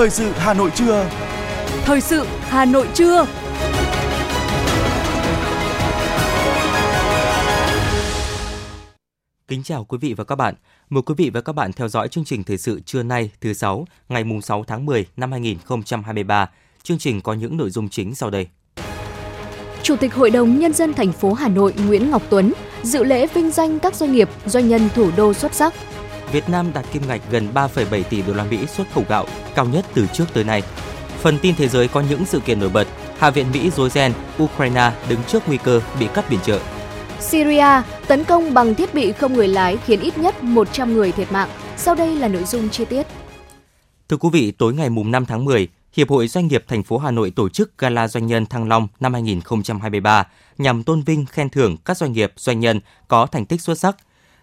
Thời sự Hà Nội trưa. Thời sự Hà Nội trưa. Kính chào quý vị và các bạn. Mời quý vị và các bạn theo dõi chương trình thời sự trưa nay thứ sáu, ngày mùng 6 tháng 10 năm 2023. Chương trình có những nội dung chính sau đây. Chủ tịch Hội đồng Nhân dân thành phố Hà Nội Nguyễn Ngọc Tuấn dự lễ vinh danh các doanh nghiệp, doanh nhân thủ đô xuất sắc. Việt Nam đạt kim ngạch gần 3,7 tỷ đô la Mỹ xuất khẩu gạo, cao nhất từ trước tới nay. Phần tin thế giới có những sự kiện nổi bật. Hạ viện Mỹ dối ren, Ukraine đứng trước nguy cơ bị cắt biển trợ. Syria tấn công bằng thiết bị không người lái khiến ít nhất 100 người thiệt mạng. Sau đây là nội dung chi tiết. Thưa quý vị, tối ngày mùng 5 tháng 10, Hiệp hội Doanh nghiệp thành phố Hà Nội tổ chức Gala Doanh nhân Thăng Long năm 2023 nhằm tôn vinh khen thưởng các doanh nghiệp, doanh nhân có thành tích xuất sắc.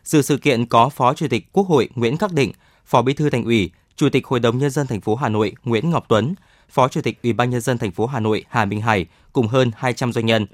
Dự sự kiện có Phó Chủ tịch Quốc hội Nguyễn Khắc Định, Phó Bí thư Thành ủy, Chủ tịch Hội đồng nhân dân thành phố Hà Nội Nguyễn Ngọc Tuấn, Phó Chủ tịch Ủy ban nhân dân thành phố Hà Nội Hà Minh Hải cùng hơn 200 doanh nhân.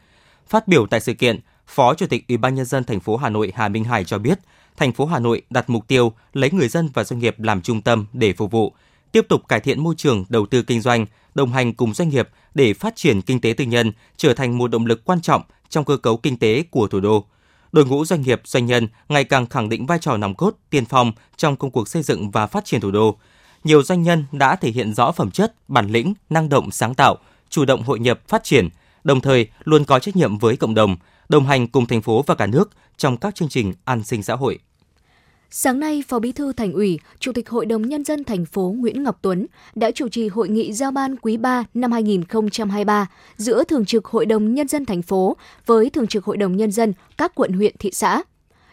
Phát biểu tại sự kiện, Phó Chủ tịch Ủy ban nhân dân thành phố Hà Nội Hà Minh Hải cho biết, thành phố Hà Nội đặt mục tiêu lấy người dân và doanh nghiệp làm trung tâm để phục vụ, tiếp tục cải thiện môi trường đầu tư kinh doanh, đồng hành cùng doanh nghiệp để phát triển kinh tế tư nhân trở thành một động lực quan trọng trong cơ cấu kinh tế của thủ đô. Đội ngũ doanh nghiệp, doanh nhân ngày càng khẳng định vai trò nòng cốt, tiên phong trong công cuộc xây dựng và phát triển thủ đô. Nhiều doanh nhân đã thể hiện rõ phẩm chất, bản lĩnh, năng động sáng tạo, chủ động hội nhập phát triển, đồng thời luôn có trách nhiệm với cộng đồng, đồng hành cùng thành phố và cả nước trong các chương trình an sinh xã hội. Sáng nay, Phó Bí thư Thành ủy, Chủ tịch Hội đồng Nhân dân thành phố Nguyễn Ngọc Tuấn đã chủ trì hội nghị giao ban quý 3 năm 2023 giữa Thường trực Hội đồng Nhân dân thành phố với Thường trực Hội đồng Nhân dân các quận huyện thị xã.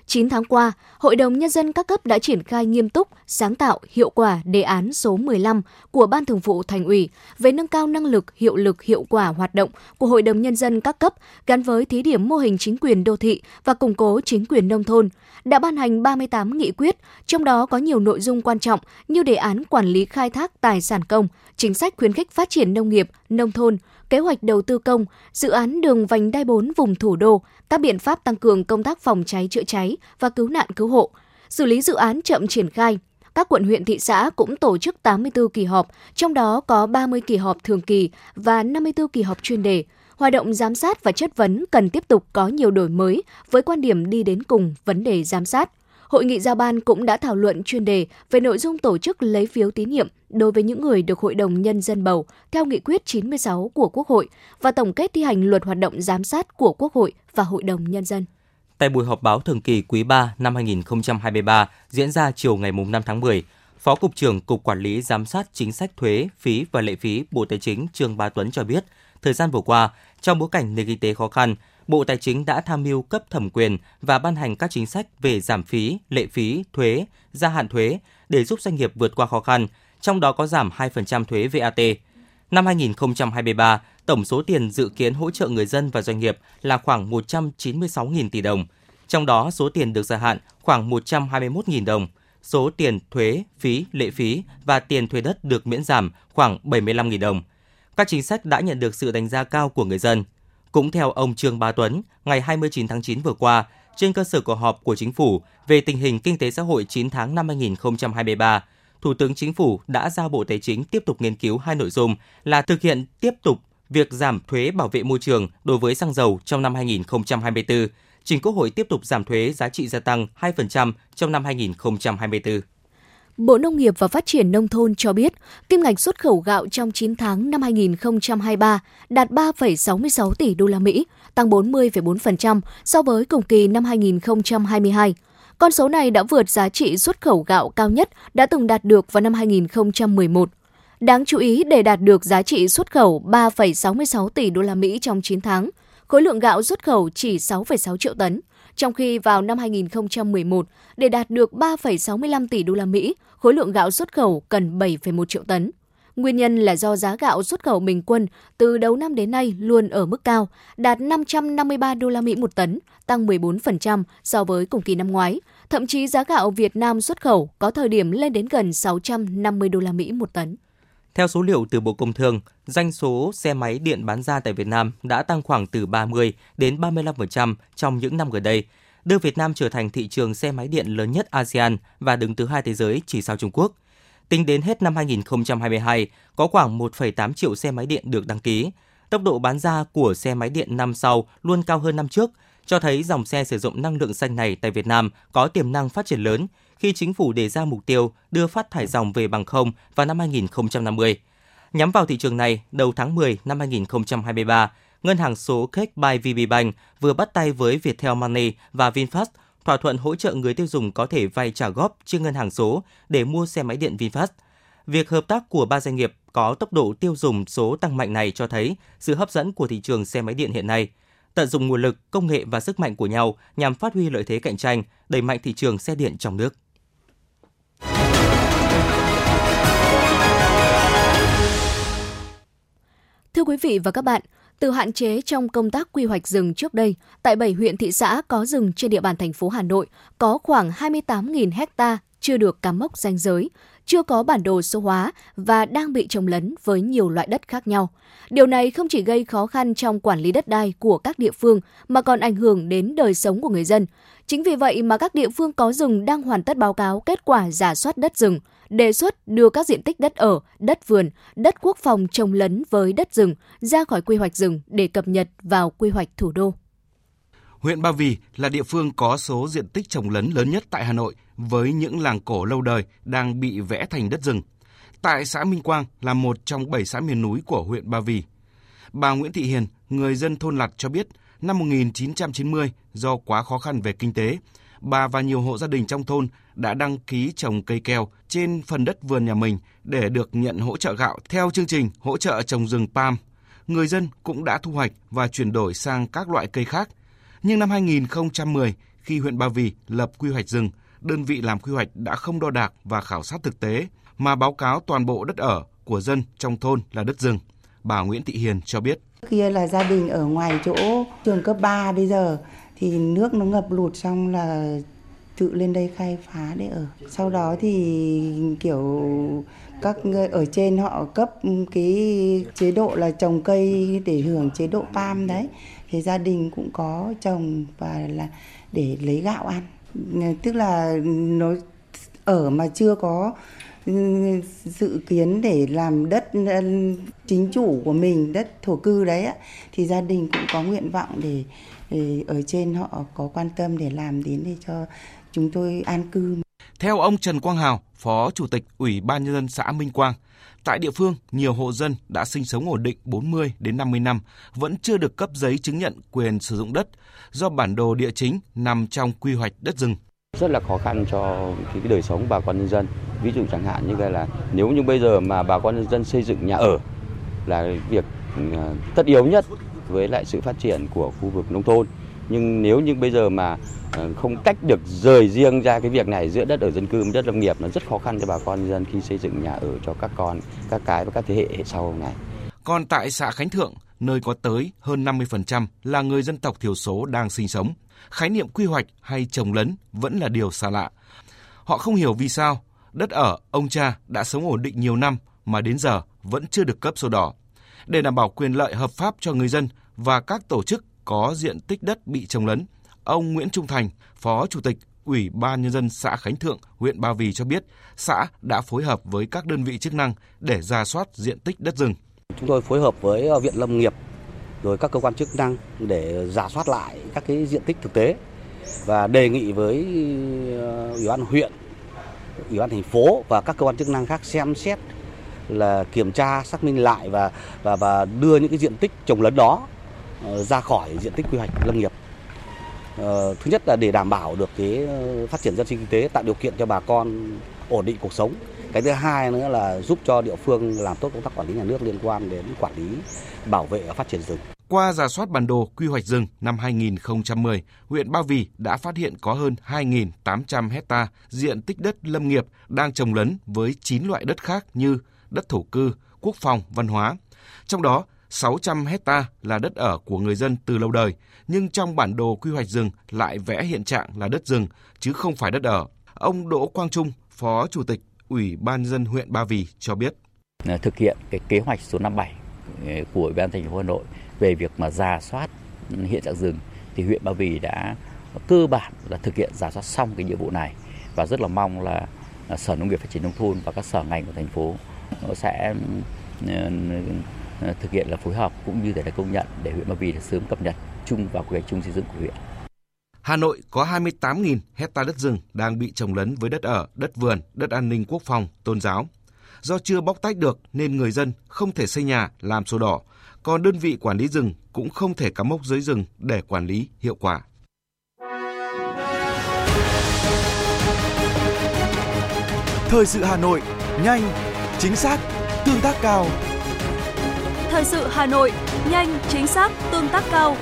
9 tháng qua, Hội đồng Nhân dân các cấp đã triển khai nghiêm túc, sáng tạo, hiệu quả đề án số 15 của Ban Thường vụ Thành ủy về nâng cao năng lực, hiệu lực, hiệu quả hoạt động của Hội đồng Nhân dân các cấp gắn với thí điểm mô hình chính quyền đô thị và củng cố chính quyền nông thôn, đã ban hành 38 nghị quyết, trong đó có nhiều nội dung quan trọng như đề án quản lý khai thác tài sản công, chính sách khuyến khích phát triển nông nghiệp, nông thôn, kế hoạch đầu tư công, dự án đường vành đai 4 vùng thủ đô, các biện pháp tăng cường công tác phòng cháy chữa cháy và cứu nạn cứu hộ, xử lý dự án chậm triển khai. Các quận huyện thị xã cũng tổ chức 84 kỳ họp, trong đó có 30 kỳ họp thường kỳ và 54 kỳ họp chuyên đề. Hoạt động giám sát và chất vấn cần tiếp tục có nhiều đổi mới với quan điểm đi đến cùng vấn đề giám sát. Hội nghị giao ban cũng đã thảo luận chuyên đề về nội dung tổ chức lấy phiếu tín nhiệm đối với những người được Hội đồng Nhân dân bầu theo nghị quyết 96 của Quốc hội và tổng kết thi hành luật hoạt động giám sát của Quốc hội và Hội đồng Nhân dân. Tại buổi họp báo thường kỳ quý 3 năm 2023 diễn ra chiều ngày 5 tháng 10, Phó Cục trưởng Cục Quản lý Giám sát Chính sách Thuế, Phí và Lệ phí Bộ Tài chính Trương Bá Tuấn cho biết, thời gian vừa qua, trong bối cảnh nền kinh tế khó khăn, Bộ Tài chính đã tham mưu cấp thẩm quyền và ban hành các chính sách về giảm phí, lệ phí, thuế, gia hạn thuế để giúp doanh nghiệp vượt qua khó khăn, trong đó có giảm 2% thuế VAT. Năm 2023, tổng số tiền dự kiến hỗ trợ người dân và doanh nghiệp là khoảng 196.000 tỷ đồng, trong đó số tiền được gia hạn khoảng 121.000 đồng, số tiền thuế, phí, lệ phí và tiền thuê đất được miễn giảm khoảng 75.000 đồng. Các chính sách đã nhận được sự đánh giá cao của người dân. Cũng theo ông Trương Bá Tuấn, ngày 29 tháng 9 vừa qua, trên cơ sở cuộc họp của chính phủ về tình hình kinh tế xã hội 9 tháng năm 2023, Thủ tướng Chính phủ đã giao Bộ Tài chính tiếp tục nghiên cứu hai nội dung là thực hiện tiếp tục việc giảm thuế bảo vệ môi trường đối với xăng dầu trong năm 2024, trình Quốc hội tiếp tục giảm thuế giá trị gia tăng 2% trong năm 2024. Bộ Nông nghiệp và Phát triển Nông thôn cho biết, kim ngạch xuất khẩu gạo trong 9 tháng năm 2023 đạt 3,66 tỷ đô la Mỹ, tăng 40,4% so với cùng kỳ năm 2022. Con số này đã vượt giá trị xuất khẩu gạo cao nhất đã từng đạt được vào năm 2011. Đáng chú ý để đạt được giá trị xuất khẩu 3,66 tỷ đô la Mỹ trong 9 tháng, khối lượng gạo xuất khẩu chỉ 6,6 triệu tấn, trong khi vào năm 2011 để đạt được 3,65 tỷ đô la Mỹ, khối lượng gạo xuất khẩu cần 7,1 triệu tấn. Nguyên nhân là do giá gạo xuất khẩu bình quân từ đầu năm đến nay luôn ở mức cao, đạt 553 đô la Mỹ một tấn, tăng 14% so với cùng kỳ năm ngoái. Thậm chí giá gạo Việt Nam xuất khẩu có thời điểm lên đến gần 650 đô la Mỹ một tấn. Theo số liệu từ Bộ Công Thương, doanh số xe máy điện bán ra tại Việt Nam đã tăng khoảng từ 30 đến 35% trong những năm gần đây, đưa Việt Nam trở thành thị trường xe máy điện lớn nhất ASEAN và đứng thứ hai thế giới chỉ sau Trung Quốc – Tính đến hết năm 2022, có khoảng 1,8 triệu xe máy điện được đăng ký. Tốc độ bán ra của xe máy điện năm sau luôn cao hơn năm trước, cho thấy dòng xe sử dụng năng lượng xanh này tại Việt Nam có tiềm năng phát triển lớn khi chính phủ đề ra mục tiêu đưa phát thải dòng về bằng không vào năm 2050. Nhắm vào thị trường này, đầu tháng 10 năm 2023, ngân hàng số Cake by VPBank vừa bắt tay với Viettel Money và VinFast thỏa thuận hỗ trợ người tiêu dùng có thể vay trả góp trên ngân hàng số để mua xe máy điện VinFast. Việc hợp tác của ba doanh nghiệp có tốc độ tiêu dùng số tăng mạnh này cho thấy sự hấp dẫn của thị trường xe máy điện hiện nay. Tận dụng nguồn lực, công nghệ và sức mạnh của nhau nhằm phát huy lợi thế cạnh tranh, đẩy mạnh thị trường xe điện trong nước. Thưa quý vị và các bạn, từ hạn chế trong công tác quy hoạch rừng trước đây, tại 7 huyện thị xã có rừng trên địa bàn thành phố Hà Nội có khoảng 28.000 hecta chưa được cắm mốc danh giới, chưa có bản đồ số hóa và đang bị trồng lấn với nhiều loại đất khác nhau. Điều này không chỉ gây khó khăn trong quản lý đất đai của các địa phương mà còn ảnh hưởng đến đời sống của người dân. Chính vì vậy mà các địa phương có rừng đang hoàn tất báo cáo kết quả giả soát đất rừng, đề xuất đưa các diện tích đất ở, đất vườn, đất quốc phòng trồng lấn với đất rừng ra khỏi quy hoạch rừng để cập nhật vào quy hoạch thủ đô. Huyện Ba Vì là địa phương có số diện tích trồng lấn lớn nhất tại Hà Nội với những làng cổ lâu đời đang bị vẽ thành đất rừng. Tại xã Minh Quang là một trong bảy xã miền núi của huyện Ba Vì. Bà Nguyễn Thị Hiền, người dân thôn Lặt cho biết, năm 1990 do quá khó khăn về kinh tế, bà và nhiều hộ gia đình trong thôn đã đăng ký trồng cây keo trên phần đất vườn nhà mình để được nhận hỗ trợ gạo theo chương trình hỗ trợ trồng rừng PAM. Người dân cũng đã thu hoạch và chuyển đổi sang các loại cây khác. Nhưng năm 2010, khi huyện Ba Vì lập quy hoạch rừng, đơn vị làm quy hoạch đã không đo đạc và khảo sát thực tế, mà báo cáo toàn bộ đất ở của dân trong thôn là đất rừng. Bà Nguyễn Thị Hiền cho biết. Kia là gia đình ở ngoài chỗ trường cấp 3 bây giờ thì nước nó ngập lụt xong là tự lên đây khai phá để ở. Sau đó thì, kiểu, các người ở trên họ cấp cái chế độ là trồng cây để hưởng chế độ PAM đấy. Thì gia đình cũng có trồng và là để lấy gạo ăn. Tức là nó ở mà chưa có dự kiến để làm đất ờ, chính chủ của mình, đất thổ cư đấy thì gia đình cũng có nguyện vọng để, để ở trên họ có quan tâm để làm đến để cho chúng tôi an cư. Theo ông Trần Quang Hào, Phó Chủ tịch Ủy ban nhân dân xã Minh Quang, tại địa phương nhiều hộ dân đã sinh sống ổn định 40 đến 50 năm vẫn chưa được cấp giấy chứng nhận quyền sử dụng đất do bản đồ địa chính nằm trong quy hoạch đất rừng. Rất là khó khăn cho cái đời sống bà con nhân dân. Ví dụ chẳng hạn như là nếu như bây giờ mà bà con nhân dân xây dựng nhà ở là việc ờ, tất yếu nhất với lại sự phát triển của khu vực nông thôn nhưng nếu như bây giờ mà ờ, không tách được rời riêng ra cái việc này giữa đất ở dân cư và đất lâm nghiệp nó rất khó khăn cho bà con nhân dân khi xây dựng nhà ở cho các con, các cái và các thế hệ sau này. Còn tại xã Khánh Thượng, nơi có tới hơn 50% là người dân tộc thiểu số đang sinh sống, khái niệm quy hoạch hay trồng lấn vẫn là điều xa lạ. Họ không hiểu vì sao đất ở ông cha đã sống ổn định nhiều năm mà đến giờ vẫn chưa được cấp sổ đỏ. Để đảm bảo quyền lợi hợp pháp cho người dân và các tổ chức có diện tích đất bị trồng lấn. Ông Nguyễn Trung Thành, Phó Chủ tịch Ủy ban Nhân dân xã Khánh Thượng, huyện Ba Vì cho biết, xã đã phối hợp với các đơn vị chức năng để ra soát diện tích đất rừng. Chúng tôi phối hợp với Viện Lâm nghiệp, rồi các cơ quan chức năng để giả soát lại các cái diện tích thực tế và đề nghị với ờ, Ủy ban huyện, Ủy ban thành phố và các cơ quan chức năng khác xem xét là kiểm tra xác minh lại và và và đưa những cái diện tích trồng lấn đó ờ, ra khỏi diện tích quy hoạch lâm nghiệp. Ờ, thứ nhất là để đảm bảo được cái phát triển dân sinh kinh tế, tạo điều kiện cho bà con ổn định cuộc sống. Cái thứ hai nữa là giúp cho địa phương làm tốt công tác quản lý nhà nước liên quan đến quản lý, bảo vệ và phát triển rừng. Qua giả soát bản đồ quy hoạch rừng năm 2010, huyện Ba Vì đã phát hiện có hơn 2.800 hecta diện tích đất lâm nghiệp đang trồng lấn với 9 loại đất khác như đất thổ cư, quốc phòng, văn hóa. Trong đó, 600 hecta là đất ở của người dân từ lâu đời, nhưng trong bản đồ quy hoạch rừng lại vẽ hiện trạng là đất rừng chứ không phải đất ở. Ông Đỗ Quang Trung, Phó Chủ tịch Ủy ban dân huyện Ba Vì cho biết. Thực hiện cái kế hoạch số 57 ờ, của Ủy ban thành phố Hà Nội về việc mà ra soát hiện trạng rừng, thì huyện Ba Vì đã cơ bản là thực hiện giả soát xong cái nhiệm vụ này và rất là mong là ờ, Sở Nông nghiệp Phát triển Nông thôn và các sở ngành của thành phố ờ, sẽ thực hiện là phối hợp cũng như để là công nhận để huyện Ba Vì sớm cập nhật chung vào quy hoạch chung xây dựng của huyện. Hà Nội có 28.000 hecta đất rừng đang bị trồng lấn với đất ở, đất vườn, đất an ninh quốc phòng, tôn giáo. Do chưa bóc tách được nên người dân không thể xây nhà, làm sổ đỏ, còn đơn vị quản lý rừng cũng không thể cắm mốc dưới rừng để quản lý hiệu quả. Thời sự Hà Nội, nhanh, chính xác, tương tác cao. Thời sự Hà Nội, nhanh, chính xác, tương tác cao.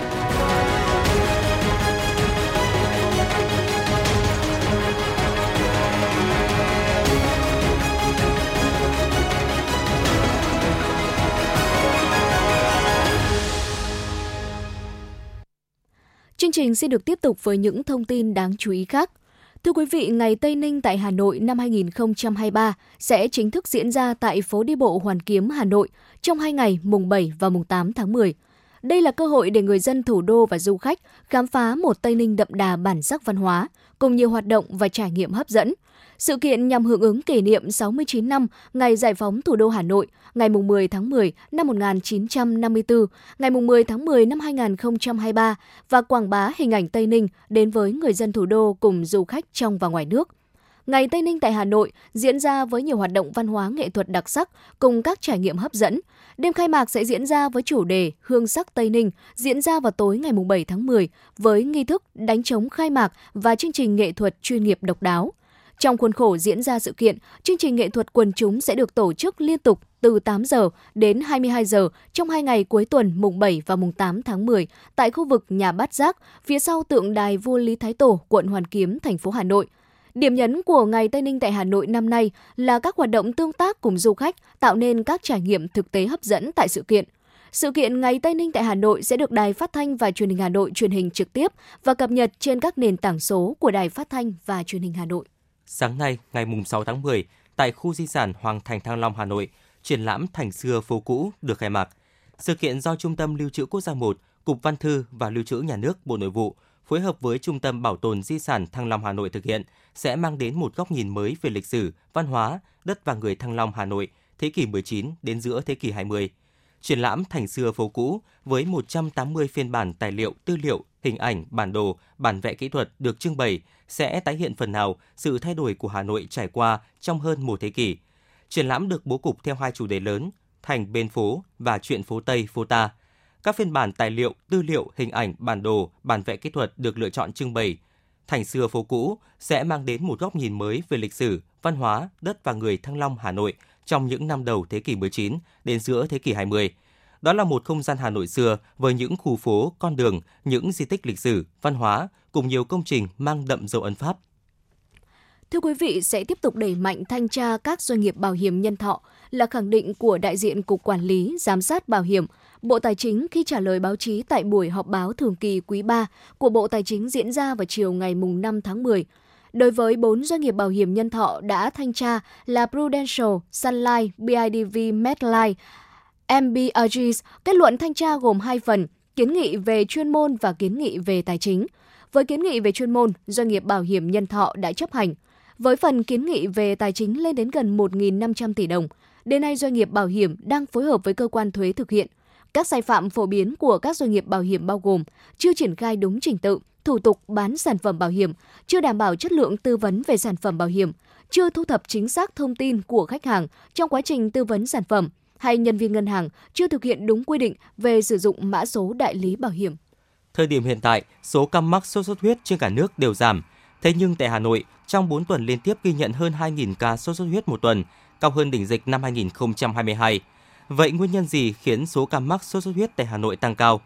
Chương trình sẽ được tiếp tục với những thông tin đáng chú ý khác. Thưa quý vị, Ngày Tây Ninh tại Hà Nội năm 2023 sẽ chính thức diễn ra tại phố đi bộ Hoàn Kiếm, Hà Nội trong hai ngày mùng 7 và mùng 8 tháng 10. Đây là cơ hội để người dân thủ đô và du khách khám phá một Tây Ninh đậm đà bản sắc văn hóa, cùng nhiều hoạt động và trải nghiệm hấp dẫn – sự kiện nhằm hưởng ứng kỷ niệm 69 năm ngày giải phóng thủ đô Hà Nội, ngày 10 tháng 10 năm 1954, ngày 10 tháng 10 năm 2023 và quảng bá hình ảnh Tây Ninh đến với người dân thủ đô cùng du khách trong và ngoài nước. Ngày Tây Ninh tại Hà Nội diễn ra với nhiều hoạt động văn hóa nghệ thuật đặc sắc cùng các trải nghiệm hấp dẫn. Đêm khai mạc sẽ diễn ra với chủ đề Hương sắc Tây Ninh, diễn ra vào tối ngày 7 tháng 10 với nghi thức đánh trống khai mạc và chương trình nghệ thuật chuyên nghiệp độc đáo. Trong khuôn khổ diễn ra sự kiện, chương trình nghệ thuật quần chúng sẽ được tổ chức liên tục từ 8 giờ đến 22 giờ trong hai ngày cuối tuần mùng 7 và mùng 8 tháng 10 tại khu vực nhà Bát Giác, phía sau tượng đài vua Lý Thái Tổ, quận Hoàn Kiếm, thành phố Hà Nội. Điểm nhấn của Ngày Tây Ninh tại Hà Nội năm nay là các hoạt động tương tác cùng du khách tạo nên các trải nghiệm thực tế hấp dẫn tại sự kiện. Sự kiện Ngày Tây Ninh tại Hà Nội sẽ được Đài Phát thanh và Truyền hình Hà Nội truyền hình trực tiếp và cập nhật trên các nền tảng số của Đài Phát thanh và Truyền hình Hà Nội. Sáng nay, ngày 6 tháng 10, tại khu di sản Hoàng Thành Thăng Long, Hà Nội, triển lãm Thành xưa phố cũ được khai mạc. Sự kiện do Trung tâm Lưu trữ Quốc gia 1, Cục Văn thư và Lưu trữ Nhà nước Bộ Nội vụ phối hợp với Trung tâm Bảo tồn Di sản Thăng Long Hà Nội thực hiện sẽ mang đến một góc nhìn mới về lịch sử, văn hóa, đất và người Thăng Long Hà Nội thế kỷ 19 đến giữa thế kỷ 20. Triển lãm Thành xưa phố cũ với 180 phiên bản tài liệu, tư liệu, hình ảnh, bản đồ, bản vẽ kỹ thuật được trưng bày sẽ tái hiện phần nào sự thay đổi của Hà Nội trải qua trong hơn một thế kỷ. Triển lãm được bố cục theo hai chủ đề lớn, thành bên phố và chuyện phố Tây, phố ta. Các phiên bản tài liệu, tư liệu, hình ảnh, bản đồ, bản vẽ kỹ thuật được lựa chọn trưng bày. Thành xưa phố cũ sẽ mang đến một góc nhìn mới về lịch sử, văn hóa, đất và người Thăng Long, Hà Nội trong những năm đầu thế kỷ 19 đến giữa thế kỷ 20 đó là một không gian Hà Nội xưa với những khu phố, con đường, những di tích lịch sử, văn hóa cùng nhiều công trình mang đậm dấu ấn Pháp. Thưa quý vị, sẽ tiếp tục đẩy mạnh thanh tra các doanh nghiệp bảo hiểm nhân thọ là khẳng định của đại diện Cục Quản lý, Giám sát Bảo hiểm, Bộ Tài chính khi trả lời báo chí tại buổi họp báo thường kỳ quý 3 của Bộ Tài chính diễn ra vào chiều ngày 5 tháng 10. Đối với 4 doanh nghiệp bảo hiểm nhân thọ đã thanh tra là Prudential, Sun Life, BIDV, MetLife, MBRGS kết luận thanh tra gồm hai phần, kiến nghị về chuyên môn và kiến nghị về tài chính. Với kiến nghị về chuyên môn, doanh nghiệp bảo hiểm nhân thọ đã chấp hành. Với phần kiến nghị về tài chính lên đến gần 1.500 tỷ đồng, đến nay doanh nghiệp bảo hiểm đang phối hợp với cơ quan thuế thực hiện. Các sai phạm phổ biến của các doanh nghiệp bảo hiểm bao gồm chưa triển khai đúng trình tự, thủ tục bán sản phẩm bảo hiểm, chưa đảm bảo chất lượng tư vấn về sản phẩm bảo hiểm, chưa thu thập chính xác thông tin của khách hàng trong quá trình tư vấn sản phẩm, hay nhân viên ngân hàng chưa thực hiện đúng quy định về sử dụng mã số đại lý bảo hiểm. Thời điểm hiện tại, số ca mắc sốt xuất huyết trên cả nước đều giảm. Thế nhưng tại Hà Nội, trong 4 tuần liên tiếp ghi nhận hơn 2.000 ca sốt xuất huyết một tuần, cao hơn đỉnh dịch năm 2022. Vậy nguyên nhân gì khiến số ca mắc sốt xuất huyết tại Hà Nội tăng cao?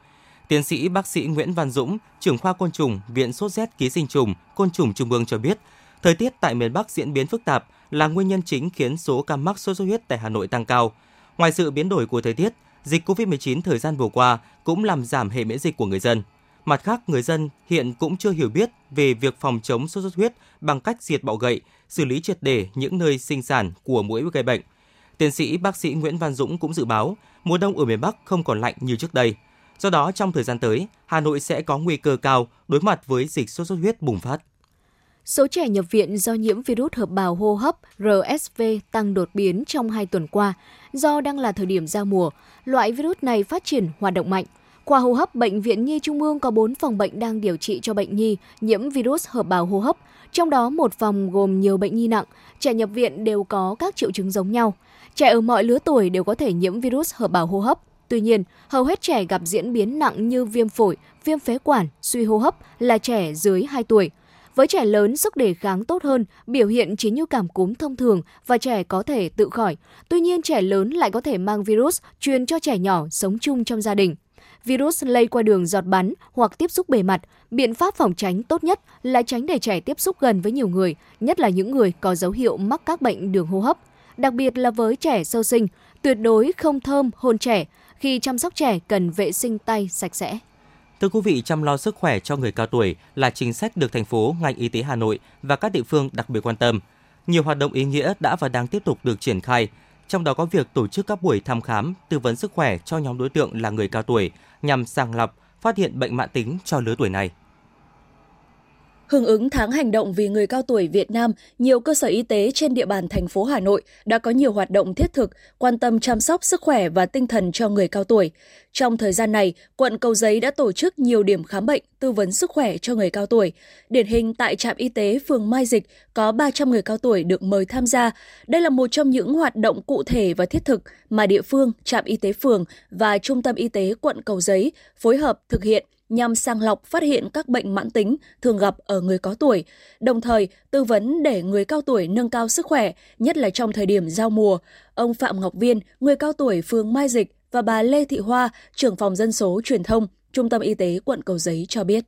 Tiến sĩ bác sĩ Nguyễn Văn Dũng, trưởng khoa côn trùng, Viện Sốt rét ký sinh trùng, côn trùng Trung ương cho biết, thời tiết tại miền Bắc diễn biến phức tạp là nguyên nhân chính khiến số ca mắc sốt xuất huyết tại Hà Nội tăng cao. Ngoài sự biến đổi của thời tiết, dịch COVID-19 thời gian vừa qua cũng làm giảm hệ miễn dịch của người dân. Mặt khác, người dân hiện cũng chưa hiểu biết về việc phòng chống sốt xuất huyết bằng cách diệt bọ gậy, xử lý triệt để những nơi sinh sản của mũi gây bệnh. Tiến sĩ bác sĩ Nguyễn Văn Dũng cũng dự báo mùa đông ở miền Bắc không còn lạnh như trước đây. Do đó, trong thời gian tới, Hà Nội sẽ có nguy cơ cao đối mặt với dịch sốt xuất huyết bùng phát. Số trẻ nhập viện do nhiễm virus hợp bào hô hấp RSV tăng đột biến trong 2 tuần qua, do đang là thời điểm giao mùa. Loại virus này phát triển hoạt động mạnh. Khoa hô hấp Bệnh viện Nhi Trung ương có 4 phòng bệnh đang điều trị cho bệnh nhi nhiễm virus hợp bào hô hấp, trong đó một phòng gồm nhiều bệnh nhi nặng, trẻ nhập viện đều có các triệu chứng giống nhau. Trẻ ở mọi lứa tuổi đều có thể nhiễm virus hợp bào hô hấp. Tuy nhiên, hầu hết trẻ gặp diễn biến nặng như viêm phổi, viêm phế quản, suy hô hấp là trẻ dưới 2 tuổi. Với trẻ lớn, sức đề kháng tốt hơn, biểu hiện chỉ như cảm cúm thông thường và trẻ có thể tự khỏi. Tuy nhiên, trẻ lớn lại có thể mang virus truyền cho trẻ nhỏ sống chung trong gia đình. Virus lây qua đường giọt bắn hoặc tiếp xúc bề mặt. Biện pháp phòng tránh tốt nhất là tránh để trẻ tiếp xúc gần với nhiều người, nhất là những người có dấu hiệu mắc các bệnh đường hô hấp. Đặc biệt là với trẻ sơ sinh, tuyệt đối không thơm hôn trẻ. Khi chăm sóc trẻ cần vệ sinh tay sạch sẽ. Thưa quý vị, chăm lo sức khỏe cho người cao tuổi là chính sách được thành phố, ngành y tế Hà Nội và các địa phương đặc biệt quan tâm. Nhiều hoạt động ý nghĩa đã và đang tiếp tục được triển khai, trong đó có việc tổ chức các buổi thăm khám, tư vấn sức khỏe cho nhóm đối tượng là người cao tuổi nhằm sàng lọc, phát hiện bệnh mạng tính cho lứa tuổi này. Hưởng ứng tháng hành động vì người cao tuổi Việt Nam, nhiều cơ sở y tế trên địa bàn thành phố Hà Nội đã có nhiều hoạt động thiết thực, quan tâm chăm sóc sức khỏe và tinh thần cho người cao tuổi. Trong thời gian này, quận Cầu Giấy đã tổ chức nhiều điểm khám bệnh, tư vấn sức khỏe cho người cao tuổi. Điển hình tại trạm y tế phường Mai Dịch có 300 người cao tuổi được mời tham gia. Đây là một trong những hoạt động cụ thể và thiết thực mà địa phương, trạm y tế phường và trung tâm y tế quận Cầu Giấy phối hợp thực hiện nhằm sàng lọc phát hiện các bệnh mãn tính thường gặp ở người có tuổi, đồng thời tư vấn để người cao tuổi nâng cao sức khỏe, nhất là trong thời điểm giao mùa. Ông Phạm Ngọc Viên, người cao tuổi phường Mai Dịch và bà Lê Thị Hoa, trưởng phòng dân số truyền thông, Trung tâm Y tế quận Cầu Giấy cho biết.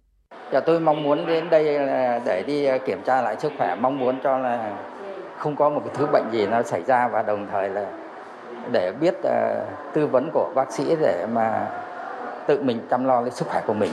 Dạ tôi mong muốn đến đây là để đi à, kiểm tra lại sức khỏe, mong muốn cho là không có một cái thứ bệnh gì nó xảy ra và đồng thời là để biết uh, tư vấn của bác sĩ để mà tự mình chăm lo cái sức khỏe của mình.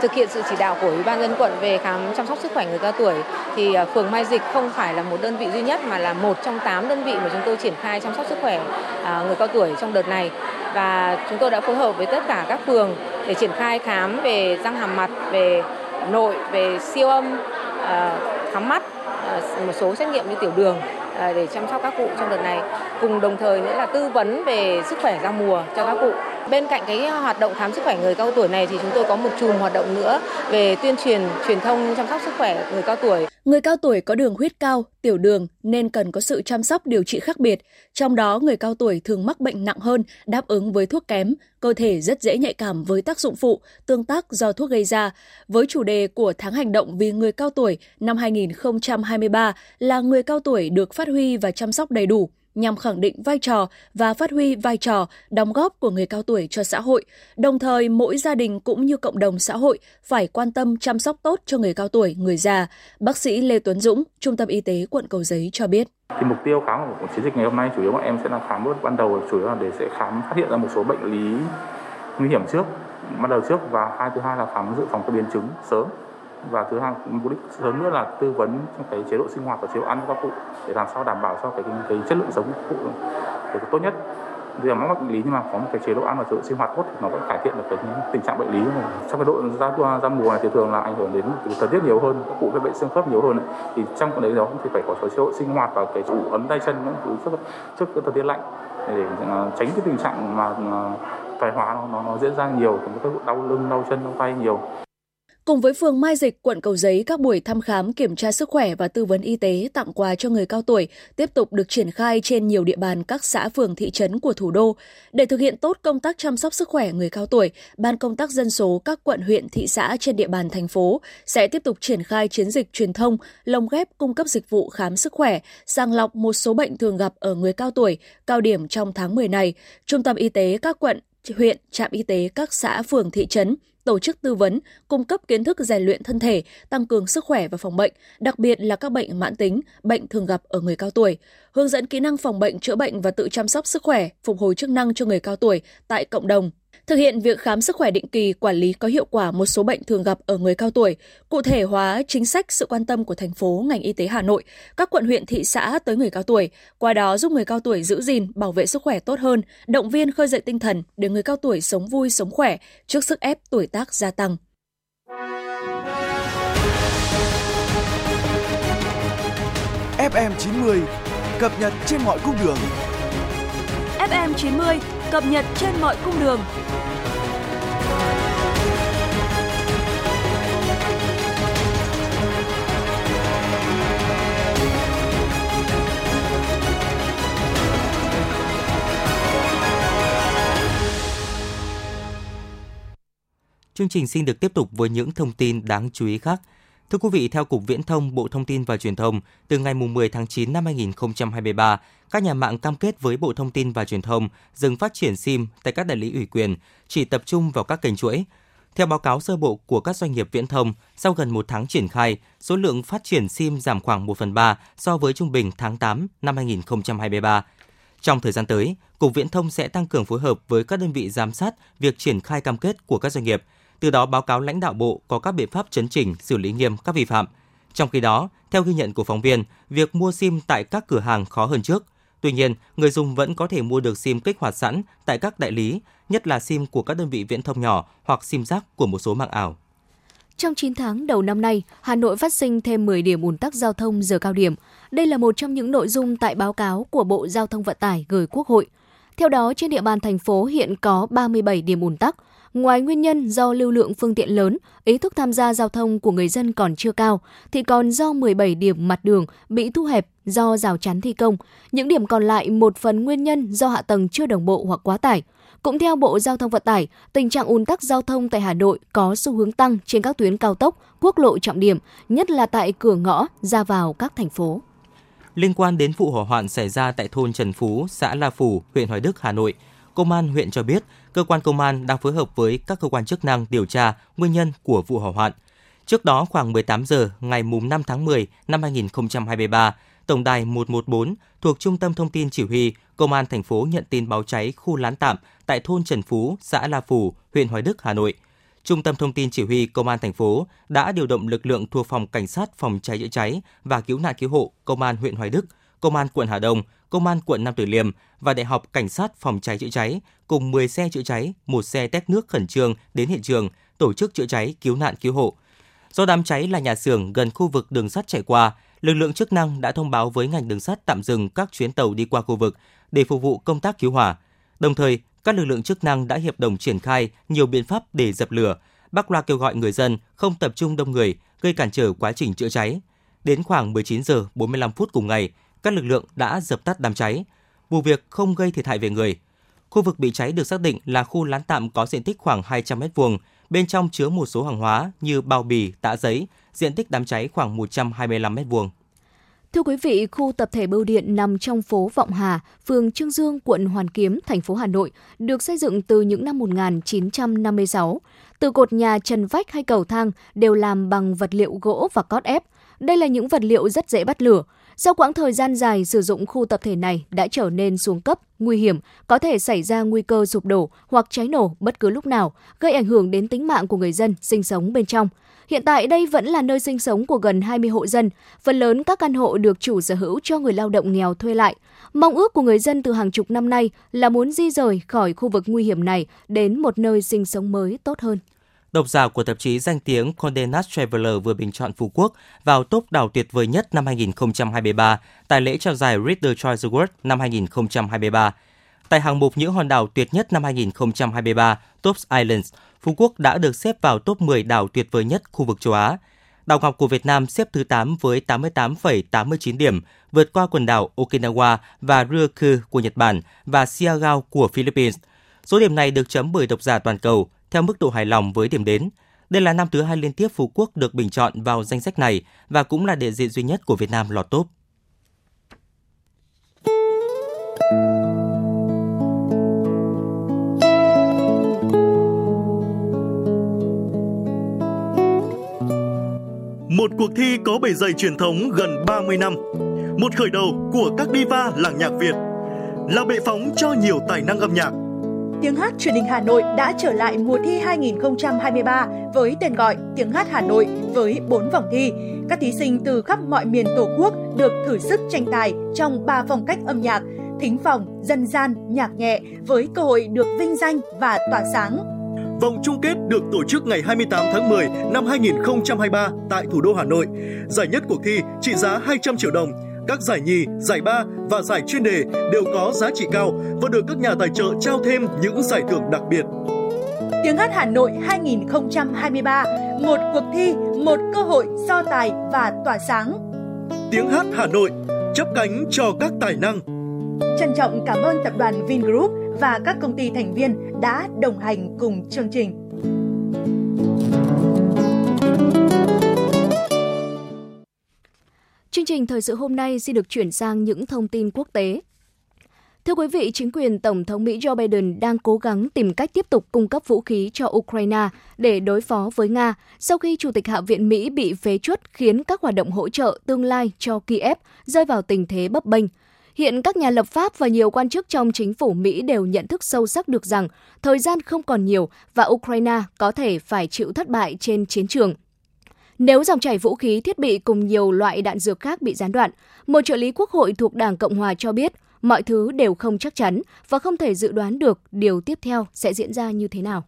Thực hiện sự chỉ đạo của Ủy ban dân quận về khám chăm sóc sức khỏe người cao tuổi thì à, phường Mai Dịch không phải là một đơn vị duy nhất mà là một trong 8 đơn vị mà chúng tôi triển khai chăm sóc sức khỏe à, người cao tuổi trong đợt này. Và chúng tôi đã phối hợp với tất cả các phường để triển khai khám về răng hàm mặt, về nội, về siêu âm, à, khám mắt, một số xét nghiệm như tiểu đường để chăm sóc các cụ trong đợt này. Cùng đồng thời nữa là tư vấn về sức khỏe ra mùa cho các cụ. Bên cạnh cái hoạt động khám sức khỏe người cao tuổi này thì chúng tôi có một chùm hoạt động nữa về tuyên truyền, truyền thông chăm sóc sức khỏe người cao tuổi. Người cao tuổi có đường huyết cao, tiểu đường nên cần có sự chăm sóc điều trị khác biệt. Trong đó, người cao tuổi thường mắc bệnh nặng hơn, đáp ứng với thuốc kém, cơ thể rất dễ nhạy cảm với tác dụng phụ, tương tác do thuốc gây ra. Với chủ đề của tháng hành động vì người cao tuổi năm 2023 là người cao tuổi được phát huy và chăm sóc đầy đủ, nhằm khẳng định vai trò và phát huy vai trò đóng góp của người cao tuổi cho xã hội. Đồng thời, mỗi gia đình cũng như cộng đồng xã hội phải quan tâm chăm sóc tốt cho người cao tuổi, người già. Bác sĩ Lê Tuấn Dũng, Trung tâm Y tế quận Cầu Giấy cho biết. Thì mục tiêu khám của chiến dịch ngày hôm nay chủ yếu bọn em sẽ là khám bước ban đầu chủ yếu là để sẽ khám phát hiện ra một số bệnh lý nguy hiểm trước ban đầu trước và hai thứ hai là khám dự phòng các biến chứng sớm và thứ hai mục đích lớn nữa là tư vấn trong cái chế độ sinh hoạt và chế độ ăn cho các cụ để làm sao đảm bảo cho cái, cái, chất lượng sống của cụ được tốt nhất vì mắc bệnh lý nhưng mà có một cái chế độ ăn và chế độ sinh hoạt tốt thì nó vẫn cải thiện được cái tình trạng bệnh lý này. trong cái độ ra ra mùa này thì thường là ảnh hưởng đến thời tiết nhiều hơn các cụ với bệnh xương khớp nhiều hơn ấy. thì trong cái đấy đó thì phải có chế độ sinh hoạt và cái ủ ấm tay chân những thứ trước trước cái thời tiết lạnh để uh, tránh cái tình trạng mà uh, thoái hóa nó, nó nó diễn ra nhiều cái đau lưng đau chân đau tay nhiều Cùng với phường Mai Dịch, quận Cầu Giấy, các buổi thăm khám, kiểm tra sức khỏe và tư vấn y tế tặng quà cho người cao tuổi tiếp tục được triển khai trên nhiều địa bàn các xã phường thị trấn của thủ đô. Để thực hiện tốt công tác chăm sóc sức khỏe người cao tuổi, Ban công tác dân số các quận huyện thị xã trên địa bàn thành phố sẽ tiếp tục triển khai chiến dịch truyền thông, lồng ghép cung cấp dịch vụ khám sức khỏe, sàng lọc một số bệnh thường gặp ở người cao tuổi, cao điểm trong tháng 10 này. Trung tâm y tế các quận, huyện, trạm y tế các xã phường thị trấn tổ chức tư vấn, cung cấp kiến thức rèn luyện thân thể, tăng cường sức khỏe và phòng bệnh, đặc biệt là các bệnh mãn tính, bệnh thường gặp ở người cao tuổi, hướng dẫn kỹ năng phòng bệnh, chữa bệnh và tự chăm sóc sức khỏe, phục hồi chức năng cho người cao tuổi tại cộng đồng, Thực hiện việc khám sức khỏe định kỳ, quản lý có hiệu quả một số bệnh thường gặp ở người cao tuổi, cụ thể hóa chính sách sự quan tâm của thành phố, ngành y tế Hà Nội, các quận huyện thị xã tới người cao tuổi, qua đó giúp người cao tuổi giữ gìn, bảo vệ sức khỏe tốt hơn, động viên khơi dậy tinh thần để người cao tuổi sống vui, sống khỏe trước sức ép tuổi tác gia tăng. FM 90 cập nhật trên mọi cung đường. FM 90 cập nhật trên mọi cung đường. Chương trình xin được tiếp tục với những thông tin đáng chú ý khác. Thưa quý vị, theo Cục Viễn thông Bộ Thông tin và Truyền thông, từ ngày 10 tháng 9 năm 2023, các nhà mạng cam kết với Bộ Thông tin và Truyền thông dừng phát triển SIM tại các đại lý ủy quyền, chỉ tập trung vào các kênh chuỗi. Theo báo cáo sơ bộ của các doanh nghiệp viễn thông, sau gần một tháng triển khai, số lượng phát triển SIM giảm khoảng 1 phần 3 so với trung bình tháng 8 năm 2023. Trong thời gian tới, Cục Viễn thông sẽ tăng cường phối hợp với các đơn vị giám sát việc triển khai cam kết của các doanh nghiệp – từ đó báo cáo lãnh đạo bộ có các biện pháp chấn chỉnh, xử lý nghiêm các vi phạm. Trong khi đó, theo ghi nhận của phóng viên, việc mua SIM tại các cửa hàng khó hơn trước. Tuy nhiên, người dùng vẫn có thể mua được SIM kích hoạt sẵn tại các đại lý, nhất là SIM của các đơn vị viễn thông nhỏ hoặc SIM rác của một số mạng ảo. Trong 9 tháng đầu năm nay, Hà Nội phát sinh thêm 10 điểm ùn tắc giao thông giờ cao điểm. Đây là một trong những nội dung tại báo cáo của Bộ Giao thông Vận tải gửi Quốc hội. Theo đó, trên địa bàn thành phố hiện có 37 điểm ùn tắc, Ngoài nguyên nhân do lưu lượng phương tiện lớn, ý thức tham gia giao thông của người dân còn chưa cao, thì còn do 17 điểm mặt đường bị thu hẹp do rào chắn thi công. Những điểm còn lại một phần nguyên nhân do hạ tầng chưa đồng bộ hoặc quá tải. Cũng theo Bộ Giao thông Vận tải, tình trạng ùn tắc giao thông tại Hà Nội có xu hướng tăng trên các tuyến cao tốc, quốc lộ trọng điểm, nhất là tại cửa ngõ ra vào các thành phố. Liên quan đến vụ hỏa hoạn xảy ra tại thôn Trần Phú, xã La Phủ, huyện Hoài Đức, Hà Nội, Công an huyện cho biết cơ quan công an đang phối hợp với các cơ quan chức năng điều tra nguyên nhân của vụ hỏa hoạn. Trước đó khoảng 18 giờ ngày 5 tháng 10 năm 2023, Tổng đài 114 thuộc Trung tâm Thông tin Chỉ huy Công an thành phố nhận tin báo cháy khu lán tạm tại thôn Trần Phú, xã La Phủ, huyện Hoài Đức, Hà Nội. Trung tâm Thông tin Chỉ huy Công an thành phố đã điều động lực lượng thuộc phòng cảnh sát phòng cháy chữa cháy và cứu nạn cứu hộ Công an huyện Hoài Đức, Công an quận Hà Đông, Công an quận Nam Từ Liêm và Đại học Cảnh sát phòng cháy chữa cháy cùng 10 xe chữa cháy, một xe tét nước khẩn trương đến hiện trường tổ chức chữa cháy cứu nạn cứu hộ. Do đám cháy là nhà xưởng gần khu vực đường sắt chạy qua, lực lượng chức năng đã thông báo với ngành đường sắt tạm dừng các chuyến tàu đi qua khu vực để phục vụ công tác cứu hỏa. Đồng thời, các lực lượng chức năng đã hiệp đồng triển khai nhiều biện pháp để dập lửa. Bác loa kêu gọi người dân không tập trung đông người, gây cản trở quá trình chữa cháy. Đến khoảng 19 giờ 45 phút cùng ngày, các lực lượng đã dập tắt đám cháy. Vụ việc không gây thiệt hại về người. Khu vực bị cháy được xác định là khu lán tạm có diện tích khoảng 200 m2, bên trong chứa một số hàng hóa như bao bì, tạ giấy, diện tích đám cháy khoảng 125 m2. Thưa quý vị, khu tập thể Bưu điện nằm trong phố Vọng Hà, phường Trương Dương, quận Hoàn Kiếm, thành phố Hà Nội, được xây dựng từ những năm 1956. Từ cột nhà trần vách hay cầu thang đều làm bằng vật liệu gỗ và cót ép. Đây là những vật liệu rất dễ bắt lửa. Sau quãng thời gian dài sử dụng khu tập thể này đã trở nên xuống cấp, nguy hiểm, có thể xảy ra nguy cơ sụp đổ hoặc cháy nổ bất cứ lúc nào, gây ảnh hưởng đến tính mạng của người dân sinh sống bên trong. Hiện tại đây vẫn là nơi sinh sống của gần 20 hộ dân, phần lớn các căn hộ được chủ sở hữu cho người lao động nghèo thuê lại. Mong ước của người dân từ hàng chục năm nay là muốn di rời khỏi khu vực nguy hiểm này đến một nơi sinh sống mới tốt hơn. Độc giả của tạp chí danh tiếng Condé Nast Traveler vừa bình chọn Phú Quốc vào top đảo tuyệt vời nhất năm 2023 tại lễ trao giải Reader Choice Award năm 2023. Tại hạng mục những hòn đảo tuyệt nhất năm 2023, Top Islands, Phú Quốc đã được xếp vào top 10 đảo tuyệt vời nhất khu vực châu Á. Đảo ngọc của Việt Nam xếp thứ 8 với 88,89 điểm, vượt qua quần đảo Okinawa và Ryukyu của Nhật Bản và Siagao của Philippines. Số điểm này được chấm bởi độc giả toàn cầu theo mức độ hài lòng với điểm đến. Đây là năm thứ hai liên tiếp Phú Quốc được bình chọn vào danh sách này và cũng là địa diện duy nhất của Việt Nam lọt top. Một cuộc thi có bề dày truyền thống gần 30 năm. Một khởi đầu của các diva làng nhạc Việt. Là bệ phóng cho nhiều tài năng âm nhạc Tiếng hát truyền hình Hà Nội đã trở lại mùa thi 2023 với tên gọi Tiếng hát Hà Nội với 4 vòng thi. Các thí sinh từ khắp mọi miền Tổ quốc được thử sức tranh tài trong 3 phong cách âm nhạc, thính phòng, dân gian, nhạc nhẹ với cơ hội được vinh danh và tỏa sáng. Vòng chung kết được tổ chức ngày 28 tháng 10 năm 2023 tại thủ đô Hà Nội. Giải nhất cuộc thi trị giá 200 triệu đồng các giải nhì, giải ba và giải chuyên đề đều có giá trị cao và được các nhà tài trợ trao thêm những giải thưởng đặc biệt. Tiếng hát Hà Nội 2023, một cuộc thi, một cơ hội so tài và tỏa sáng. Tiếng hát Hà Nội, chấp cánh cho các tài năng. Trân trọng cảm ơn tập đoàn Vingroup và các công ty thành viên đã đồng hành cùng chương trình. Chương trình thời sự hôm nay xin được chuyển sang những thông tin quốc tế. Thưa quý vị, chính quyền Tổng thống Mỹ Joe Biden đang cố gắng tìm cách tiếp tục cung cấp vũ khí cho Ukraine để đối phó với Nga sau khi Chủ tịch Hạ viện Mỹ bị phế chuất khiến các hoạt động hỗ trợ tương lai cho Kiev rơi vào tình thế bấp bênh. Hiện các nhà lập pháp và nhiều quan chức trong chính phủ Mỹ đều nhận thức sâu sắc được rằng thời gian không còn nhiều và Ukraine có thể phải chịu thất bại trên chiến trường. Nếu dòng chảy vũ khí, thiết bị cùng nhiều loại đạn dược khác bị gián đoạn, một trợ lý quốc hội thuộc Đảng Cộng hòa cho biết mọi thứ đều không chắc chắn và không thể dự đoán được điều tiếp theo sẽ diễn ra như thế nào.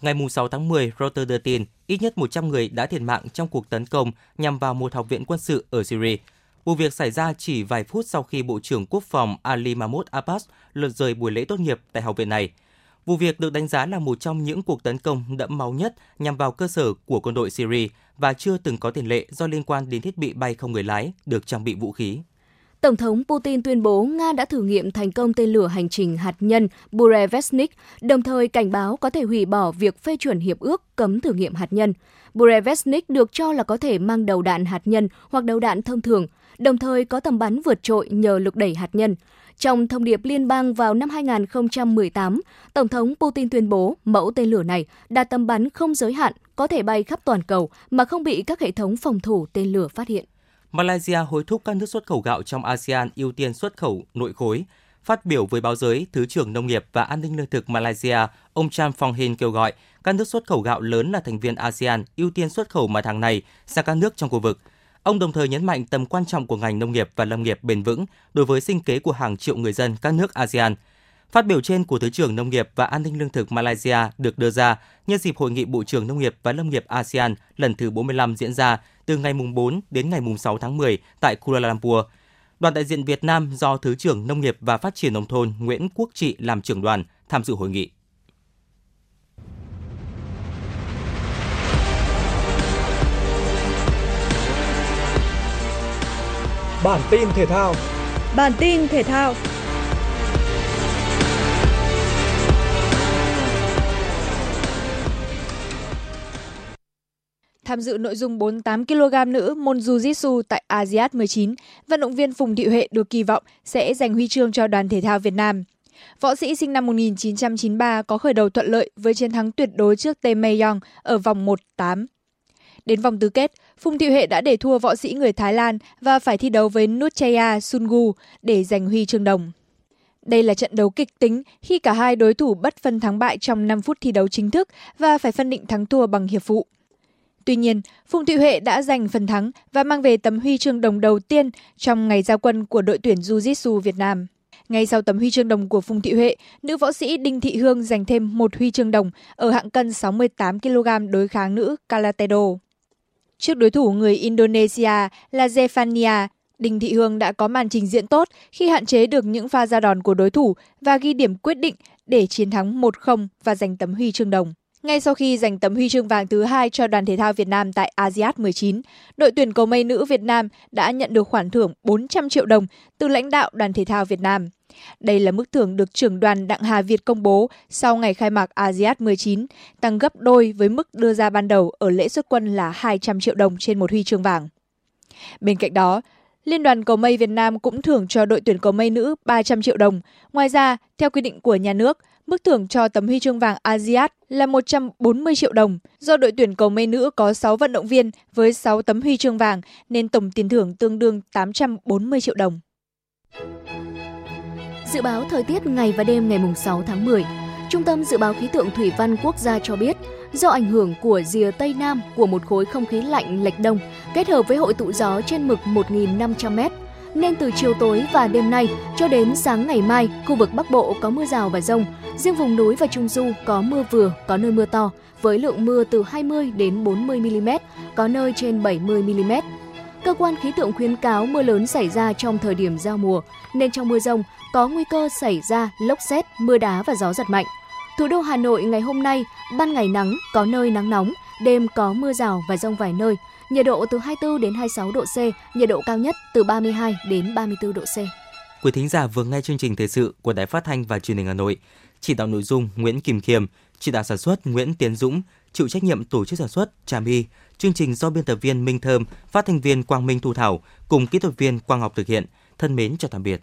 Ngày 6 tháng 10, Reuters đưa tin ít nhất 100 người đã thiệt mạng trong cuộc tấn công nhằm vào một học viện quân sự ở Syria. Vụ việc xảy ra chỉ vài phút sau khi Bộ trưởng Quốc phòng Ali Mahmoud Abbas lượt rời buổi lễ tốt nghiệp tại học viện này. Vụ việc được đánh giá là một trong những cuộc tấn công đẫm máu nhất nhằm vào cơ sở của quân đội Syria và chưa từng có tiền lệ do liên quan đến thiết bị bay không người lái được trang bị vũ khí. Tổng thống Putin tuyên bố Nga đã thử nghiệm thành công tên lửa hành trình hạt nhân Burevestnik, đồng thời cảnh báo có thể hủy bỏ việc phê chuẩn hiệp ước cấm thử nghiệm hạt nhân. Burevestnik được cho là có thể mang đầu đạn hạt nhân hoặc đầu đạn thông thường, đồng thời có tầm bắn vượt trội nhờ lực đẩy hạt nhân. Trong thông điệp liên bang vào năm 2018, Tổng thống Putin tuyên bố mẫu tên lửa này đạt tầm bắn không giới hạn, có thể bay khắp toàn cầu mà không bị các hệ thống phòng thủ tên lửa phát hiện. Malaysia hối thúc các nước xuất khẩu gạo trong ASEAN ưu tiên xuất khẩu nội khối. Phát biểu với báo giới, Thứ trưởng Nông nghiệp và An ninh lương thực Malaysia, ông Chan Phong Hin kêu gọi các nước xuất khẩu gạo lớn là thành viên ASEAN ưu tiên xuất khẩu mặt hàng này sang các nước trong khu vực. Ông đồng thời nhấn mạnh tầm quan trọng của ngành nông nghiệp và lâm nghiệp bền vững đối với sinh kế của hàng triệu người dân các nước ASEAN. Phát biểu trên của Thứ trưởng Nông nghiệp và An ninh lương thực Malaysia được đưa ra nhân dịp Hội nghị Bộ trưởng Nông nghiệp và Lâm nghiệp ASEAN lần thứ 45 diễn ra từ ngày 4 đến ngày 6 tháng 10 tại Kuala Lumpur. Đoàn đại diện Việt Nam do Thứ trưởng Nông nghiệp và Phát triển Nông thôn Nguyễn Quốc Trị làm trưởng đoàn tham dự hội nghị. Bản tin thể thao Bản tin thể thao Tham dự nội dung 48 kg nữ môn Jiu-Jitsu tại ASEAN 19, vận động viên Phùng Thị Huệ được kỳ vọng sẽ giành huy chương cho đoàn thể thao Việt Nam. Võ sĩ sinh năm 1993 có khởi đầu thuận lợi với chiến thắng tuyệt đối trước Tae Mei Yong ở vòng 1-8. Đến vòng tứ kết, Phùng Thị Huệ đã để thua võ sĩ người Thái Lan và phải thi đấu với Nuchaya Sungu để giành huy chương đồng. Đây là trận đấu kịch tính khi cả hai đối thủ bất phân thắng bại trong 5 phút thi đấu chính thức và phải phân định thắng thua bằng hiệp phụ. Tuy nhiên, Phùng Thị Huệ đã giành phần thắng và mang về tấm huy chương đồng đầu tiên trong ngày giao quân của đội tuyển Jiu-Jitsu Việt Nam. Ngay sau tấm huy chương đồng của Phùng Thị Huệ, nữ võ sĩ Đinh Thị Hương giành thêm một huy chương đồng ở hạng cân 68 kg đối kháng nữ Calatedo. Trước đối thủ người Indonesia là Zefania, Đinh Thị Hương đã có màn trình diễn tốt khi hạn chế được những pha ra đòn của đối thủ và ghi điểm quyết định để chiến thắng 1-0 và giành tấm huy chương đồng. Ngay sau khi giành tấm huy chương vàng thứ hai cho đoàn thể thao Việt Nam tại ASEAN 19, đội tuyển cầu mây nữ Việt Nam đã nhận được khoản thưởng 400 triệu đồng từ lãnh đạo đoàn thể thao Việt Nam. Đây là mức thưởng được trưởng đoàn Đặng Hà Việt công bố sau ngày khai mạc ASEAN 19, tăng gấp đôi với mức đưa ra ban đầu ở lễ xuất quân là 200 triệu đồng trên một huy chương vàng. Bên cạnh đó, Liên đoàn cầu mây Việt Nam cũng thưởng cho đội tuyển cầu mây nữ 300 triệu đồng. Ngoài ra, theo quy định của nhà nước, mức thưởng cho tấm huy chương vàng ASEAN là 140 triệu đồng. Do đội tuyển cầu mây nữ có 6 vận động viên với 6 tấm huy chương vàng nên tổng tiền thưởng tương đương 840 triệu đồng. Dự báo thời tiết ngày và đêm ngày 6 tháng 10, Trung tâm Dự báo Khí tượng Thủy văn Quốc gia cho biết, do ảnh hưởng của rìa Tây Nam của một khối không khí lạnh lệch đông kết hợp với hội tụ gió trên mực 1.500m, nên từ chiều tối và đêm nay cho đến sáng ngày mai, khu vực Bắc Bộ có mưa rào và rông. Riêng vùng núi và Trung Du có mưa vừa, có nơi mưa to, với lượng mưa từ 20 đến 40 mm, có nơi trên 70 mm. Cơ quan khí tượng khuyến cáo mưa lớn xảy ra trong thời điểm giao mùa, nên trong mưa rông có nguy cơ xảy ra lốc xét, mưa đá và gió giật mạnh. Thủ đô Hà Nội ngày hôm nay, ban ngày nắng, có nơi nắng nóng, đêm có mưa rào và rông vài nơi, nhiệt độ từ 24 đến 26 độ C, nhiệt độ cao nhất từ 32 đến 34 độ C. Quý thính giả vừa nghe chương trình thời sự của Đài Phát thanh và Truyền hình Hà Nội. Chỉ đạo nội dung Nguyễn Kim Khiêm, chỉ đạo sản xuất Nguyễn Tiến Dũng, chịu trách nhiệm tổ chức sản xuất Trà My. Chương trình do biên tập viên Minh Thơm, phát thanh viên Quang Minh Thu Thảo cùng kỹ thuật viên Quang Ngọc thực hiện. Thân mến chào tạm biệt.